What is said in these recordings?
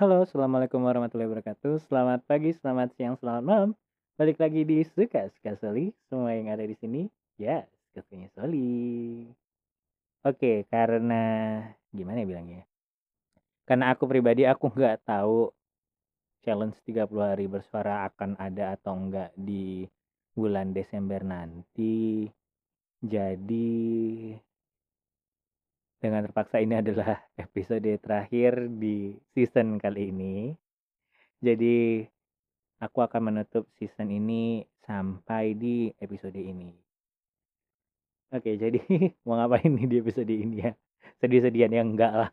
Halo, Assalamualaikum warahmatullahi wabarakatuh. Selamat pagi, selamat siang, selamat malam. Balik lagi di Suka Suka Soli. Semua yang ada di sini, ya, suka suka Soli. Oke, karena gimana ya bilangnya? Karena aku pribadi aku nggak tahu challenge 30 hari bersuara akan ada atau enggak di bulan Desember nanti. Jadi dengan terpaksa ini adalah episode terakhir di season kali ini. Jadi aku akan menutup season ini sampai di episode ini. Oke, jadi mau ngapain nih di episode ini ya? Sedih-sedihan yang enggak lah.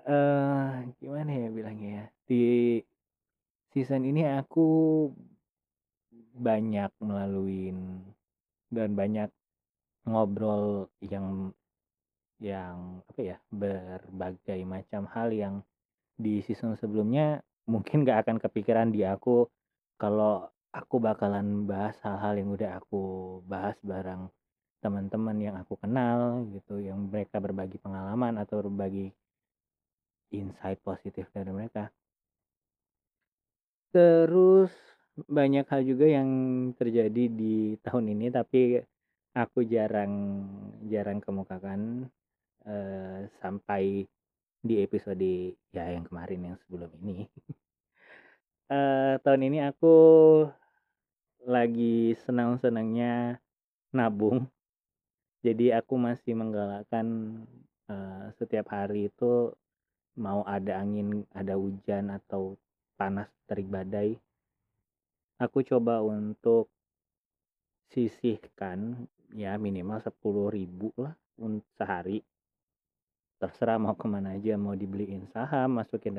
Eh, uh, gimana ya bilangnya ya? Di season ini aku banyak melaluin dan banyak ngobrol yang yang apa ya berbagai macam hal yang di season sebelumnya mungkin gak akan kepikiran di aku. Kalau aku bakalan bahas hal-hal yang udah aku bahas bareng teman-teman yang aku kenal gitu yang mereka berbagi pengalaman atau berbagi insight positif dari mereka. Terus banyak hal juga yang terjadi di tahun ini tapi aku jarang jarang kemukakan sampai di episode ya yang kemarin yang sebelum ini. Uh, tahun ini aku lagi senang-senangnya nabung. Jadi aku masih menggalakkan uh, setiap hari itu mau ada angin ada hujan atau panas terik badai aku coba untuk sisihkan ya minimal 10 ribu lah terserah mau ke mana aja mau dibeliin saham masukin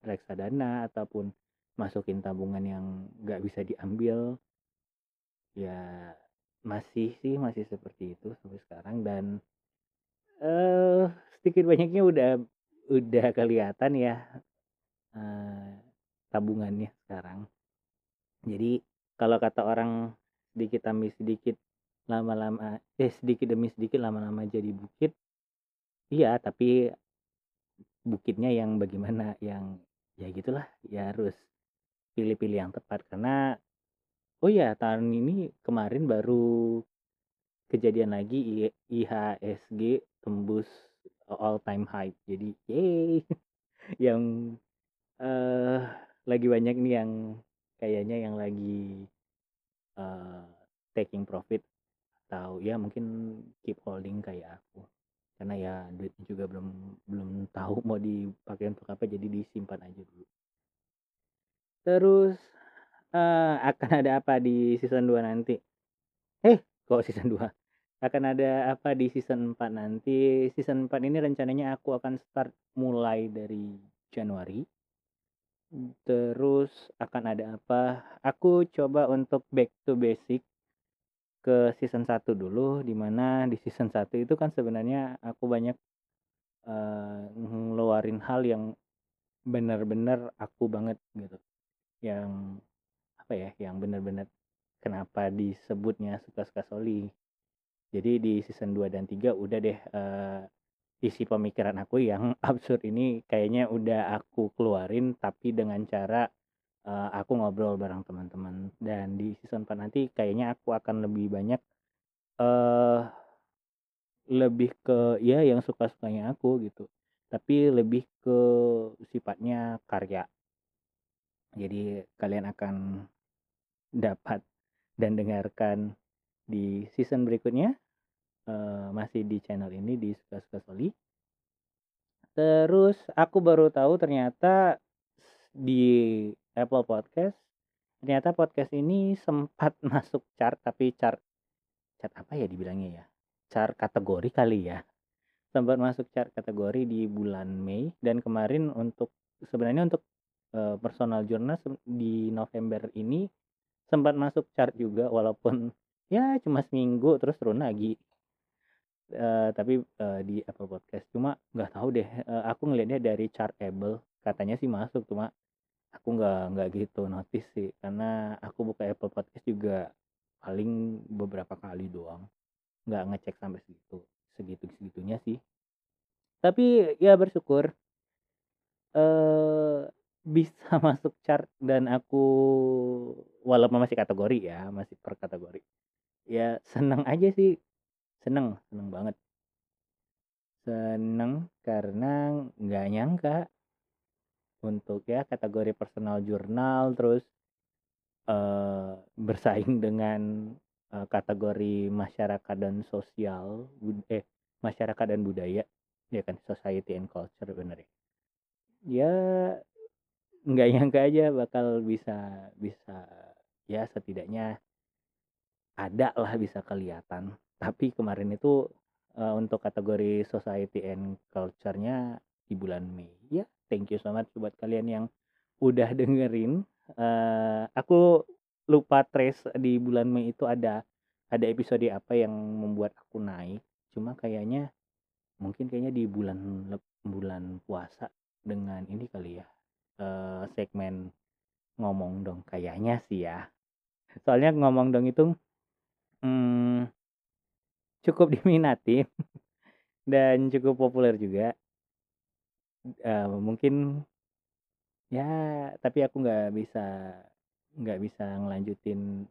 reksadana ataupun masukin tabungan yang nggak bisa diambil. Ya masih sih masih seperti itu sampai sekarang. Dan uh, sedikit banyaknya udah udah kelihatan ya uh, tabungannya sekarang. Jadi kalau kata orang sedikit demi sedikit lama-lama eh sedikit demi sedikit lama-lama jadi bukit Iya, tapi bukitnya yang bagaimana, yang ya gitulah, ya harus pilih-pilih yang tepat karena oh ya tahun ini kemarin baru kejadian lagi IHSG tembus all time high. Jadi, yay. yang uh, lagi banyak nih yang kayaknya yang lagi uh, taking profit atau ya mungkin keep holding kayak aku karena ya duitnya juga belum belum tahu mau dipakai untuk apa jadi disimpan aja dulu. Terus uh, akan ada apa di season 2 nanti? Eh kok season 2 akan ada apa di season 4 nanti? Season 4 ini rencananya aku akan start mulai dari Januari. Terus akan ada apa? Aku coba untuk back to basic ke season 1 dulu di mana di season 1 itu kan sebenarnya aku banyak uh, ngeluarin hal yang bener-bener aku banget gitu. Yang apa ya yang bener-bener kenapa disebutnya suka-suka soli jadi di season 2 dan 3 udah deh uh, isi pemikiran aku yang absurd ini kayaknya udah aku keluarin tapi dengan cara uh, aku ngobrol bareng teman-teman. Dan di season 4 nanti kayaknya aku akan lebih banyak uh, lebih ke ya yang suka-sukanya aku gitu. Tapi lebih ke sifatnya karya. Jadi kalian akan dapat dan dengarkan di season berikutnya uh, masih di channel ini di suka-suka soli. Terus aku baru tahu ternyata di Apple Podcast ternyata podcast ini sempat masuk chart tapi chart chart apa ya dibilangnya ya? Chart kategori kali ya. Sempat masuk chart kategori di bulan Mei dan kemarin untuk sebenarnya untuk uh, personal journal di November ini sempat masuk chart juga walaupun ya cuma seminggu terus turun lagi. Uh, tapi uh, di Apple Podcast cuma nggak tahu deh uh, aku ngelihatnya dari chart Apple katanya sih masuk cuma aku nggak nggak gitu notice sih. Karena aku buka Apple Podcast juga paling beberapa kali doang. Nggak ngecek sampai segitu segitu segitunya sih. Tapi ya bersyukur eh bisa masuk chart dan aku walaupun masih kategori ya masih per kategori ya seneng aja sih. Seneng seneng banget. Seneng karena nggak nyangka untuk ya kategori personal jurnal terus uh, bersaing dengan uh, kategori masyarakat dan sosial eh masyarakat dan budaya ya kan society and culture bener ya. Ya nggak nyangka aja bakal bisa bisa ya setidaknya ada lah bisa kelihatan. Tapi kemarin itu uh, untuk kategori society and culture-nya di bulan Mei ya thank you so much buat kalian yang udah dengerin. Uh, aku lupa trace di bulan Mei itu ada ada episode apa yang membuat aku naik. Cuma kayaknya mungkin kayaknya di bulan bulan puasa dengan ini kali ya uh, segmen ngomong dong. Kayaknya sih ya. Soalnya ngomong dong itu hmm, cukup diminati dan cukup populer juga uh, mungkin ya tapi aku nggak bisa nggak bisa ngelanjutin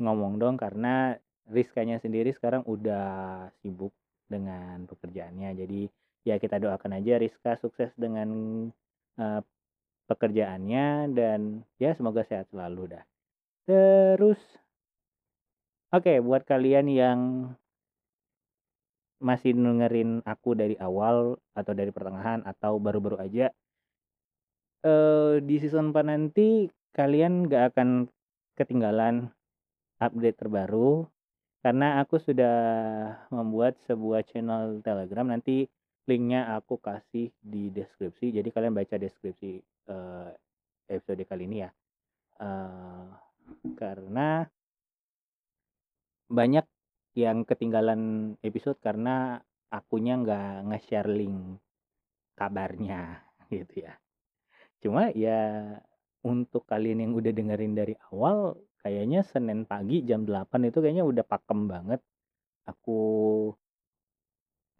ngomong dong karena Rizkanya sendiri sekarang udah sibuk dengan pekerjaannya. Jadi ya kita doakan aja Rizka sukses dengan uh, pekerjaannya dan ya semoga sehat selalu dah. Terus oke buat kalian yang masih dengerin aku dari awal atau dari pertengahan atau baru-baru aja uh, di season 4 nanti kalian gak akan ketinggalan update terbaru karena aku sudah membuat sebuah channel telegram. Nanti linknya aku kasih di deskripsi. Jadi kalian baca deskripsi uh, episode kali ini ya. Uh, karena banyak yang ketinggalan episode karena akunya nggak nge-share link kabarnya gitu ya cuma ya untuk kalian yang udah dengerin dari awal kayaknya Senin pagi jam 8 itu kayaknya udah pakem banget aku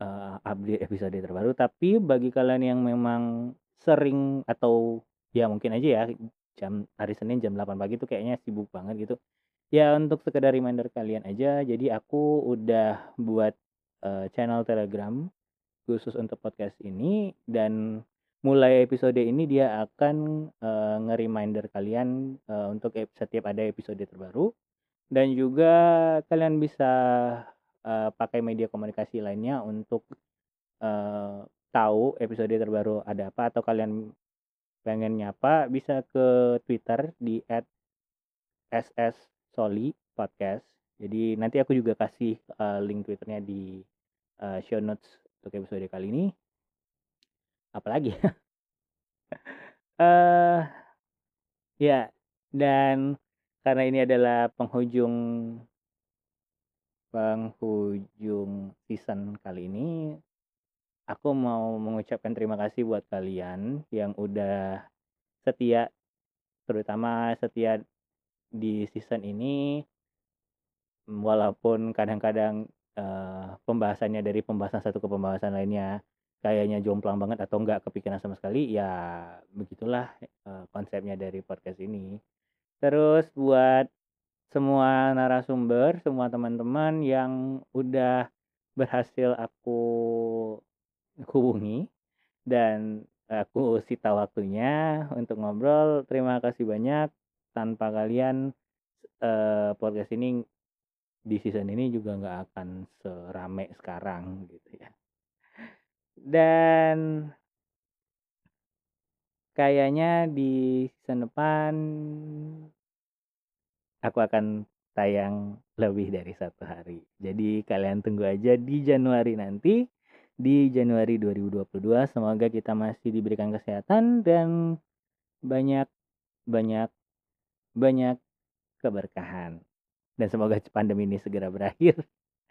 uh, update episode terbaru. Tapi bagi kalian yang memang sering atau ya mungkin aja ya jam hari Senin jam 8 pagi itu kayaknya sibuk banget gitu. Ya untuk sekedar reminder kalian aja, jadi aku udah buat uh, channel Telegram khusus untuk podcast ini dan mulai episode ini dia akan uh, nge-reminder kalian uh, untuk setiap ada episode terbaru. Dan juga kalian bisa uh, pakai media komunikasi lainnya untuk uh, tahu episode terbaru ada apa atau kalian pengen nyapa bisa ke Twitter di @ssoli podcast. Jadi nanti aku juga kasih uh, link Twitternya di uh, show notes untuk episode kali ini. Apalagi? uh, ya dan karena ini adalah penghujung penghujung season kali ini aku mau mengucapkan terima kasih buat kalian yang udah setia terutama setia di season ini walaupun kadang-kadang uh, pembahasannya dari pembahasan satu ke pembahasan lainnya kayaknya jomplang banget atau enggak kepikiran sama sekali ya begitulah uh, konsepnya dari podcast ini terus buat semua narasumber, semua teman-teman yang udah berhasil aku hubungi dan aku sita waktunya untuk ngobrol. Terima kasih banyak. Tanpa kalian eh, podcast ini di season ini juga nggak akan serame sekarang gitu ya. Dan kayaknya di season depan aku akan tayang lebih dari satu hari. Jadi kalian tunggu aja di Januari nanti. Di Januari 2022 semoga kita masih diberikan kesehatan dan banyak banyak banyak keberkahan. Dan semoga pandemi ini segera berakhir.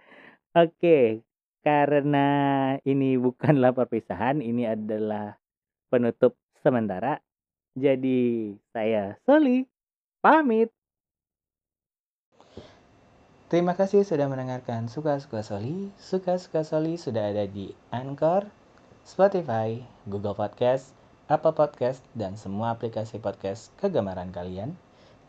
Oke, karena ini bukanlah perpisahan, ini adalah penutup sementara. Jadi saya Soli pamit. Terima kasih sudah mendengarkan Suka-Suka Soli. Suka-Suka Soli sudah ada di Anchor, Spotify, Google Podcast, Apple Podcast, dan semua aplikasi podcast kegemaran kalian.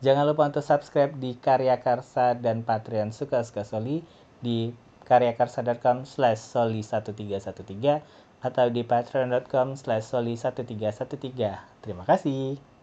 Jangan lupa untuk subscribe di Karya Karsa dan Patreon Suka-Suka Soli di karyakarsa.com slash soli1313 atau di patreon.com slash soli1313. Terima kasih.